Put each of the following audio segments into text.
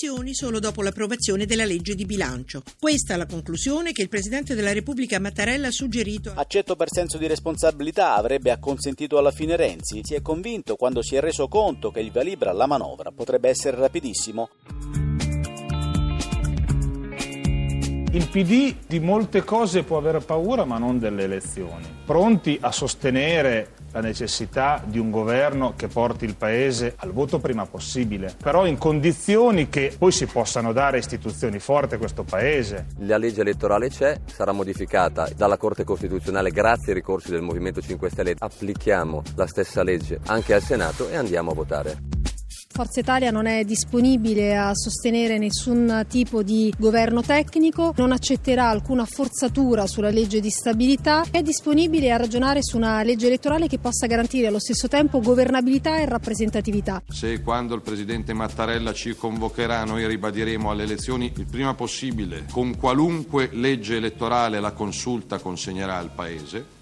dimissioni solo dopo l'approvazione della legge di bilancio. Questa è la conclusione che il Presidente della Repubblica Mattarella ha suggerito. Accetto per senso di responsabilità, avrebbe acconsentito alla fine Renzi. Si è convinto quando si è reso conto che il via libera alla manovra potrebbe essere rapidissimo. Il PD di molte cose può avere paura, ma non delle elezioni. Pronti a sostenere la necessità di un governo che porti il Paese al voto prima possibile, però in condizioni che poi si possano dare istituzioni forti a questo Paese. La legge elettorale c'è, sarà modificata dalla Corte Costituzionale grazie ai ricorsi del Movimento 5 Stelle. Applichiamo la stessa legge anche al Senato e andiamo a votare. Forza Italia non è disponibile a sostenere nessun tipo di governo tecnico, non accetterà alcuna forzatura sulla legge di stabilità, è disponibile a ragionare su una legge elettorale che possa garantire allo stesso tempo governabilità e rappresentatività. Se e quando il Presidente Mattarella ci convocherà noi ribadiremo alle elezioni il prima possibile, con qualunque legge elettorale la consulta consegnerà al Paese.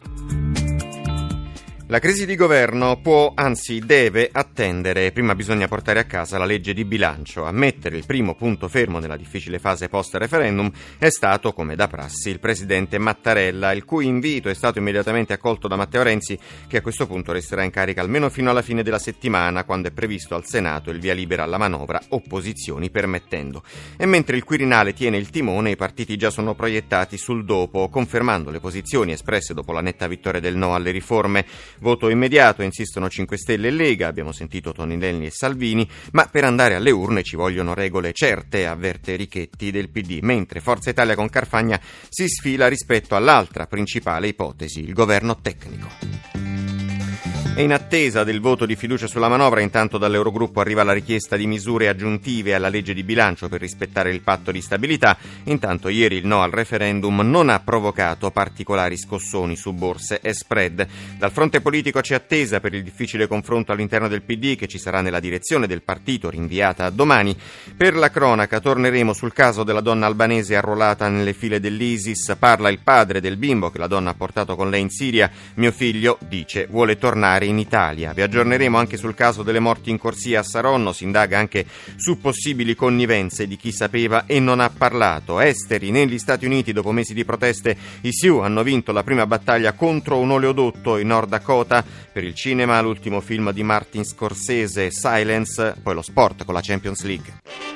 La crisi di governo può, anzi deve, attendere. Prima bisogna portare a casa la legge di bilancio. A mettere il primo punto fermo nella difficile fase post-referendum è stato, come da prassi, il presidente Mattarella, il cui invito è stato immediatamente accolto da Matteo Renzi, che a questo punto resterà in carica almeno fino alla fine della settimana, quando è previsto al Senato il via libera alla manovra, opposizioni permettendo. E mentre il Quirinale tiene il timone, i partiti già sono proiettati sul dopo, confermando le posizioni espresse dopo la netta vittoria del no alle riforme. Voto immediato, insistono 5 Stelle e Lega, abbiamo sentito Toninelli e Salvini, ma per andare alle urne ci vogliono regole certe, avverte Richetti del PD, mentre Forza Italia con Carfagna si sfila rispetto all'altra principale ipotesi, il governo tecnico. E in attesa del voto di fiducia sulla manovra, intanto dall'Eurogruppo arriva la richiesta di misure aggiuntive alla legge di bilancio per rispettare il patto di stabilità. Intanto ieri il no al referendum non ha provocato particolari scossoni su borse e spread. Dal fronte politico c'è attesa per il difficile confronto all'interno del PD che ci sarà nella direzione del partito rinviata a domani. Per la cronaca torneremo sul caso della donna albanese arruolata nelle file dell'ISIS. Parla il padre del bimbo che la donna ha portato con lei in Siria. Mio figlio, dice, vuole tornare in Italia. Vi aggiorneremo anche sul caso delle morti in corsia a Saronno, si indaga anche su possibili connivenze di chi sapeva e non ha parlato. Esteri, negli Stati Uniti, dopo mesi di proteste, i Sioux hanno vinto la prima battaglia contro un oleodotto in Nord Dakota. Per il cinema, l'ultimo film di Martin Scorsese, Silence, poi lo sport con la Champions League.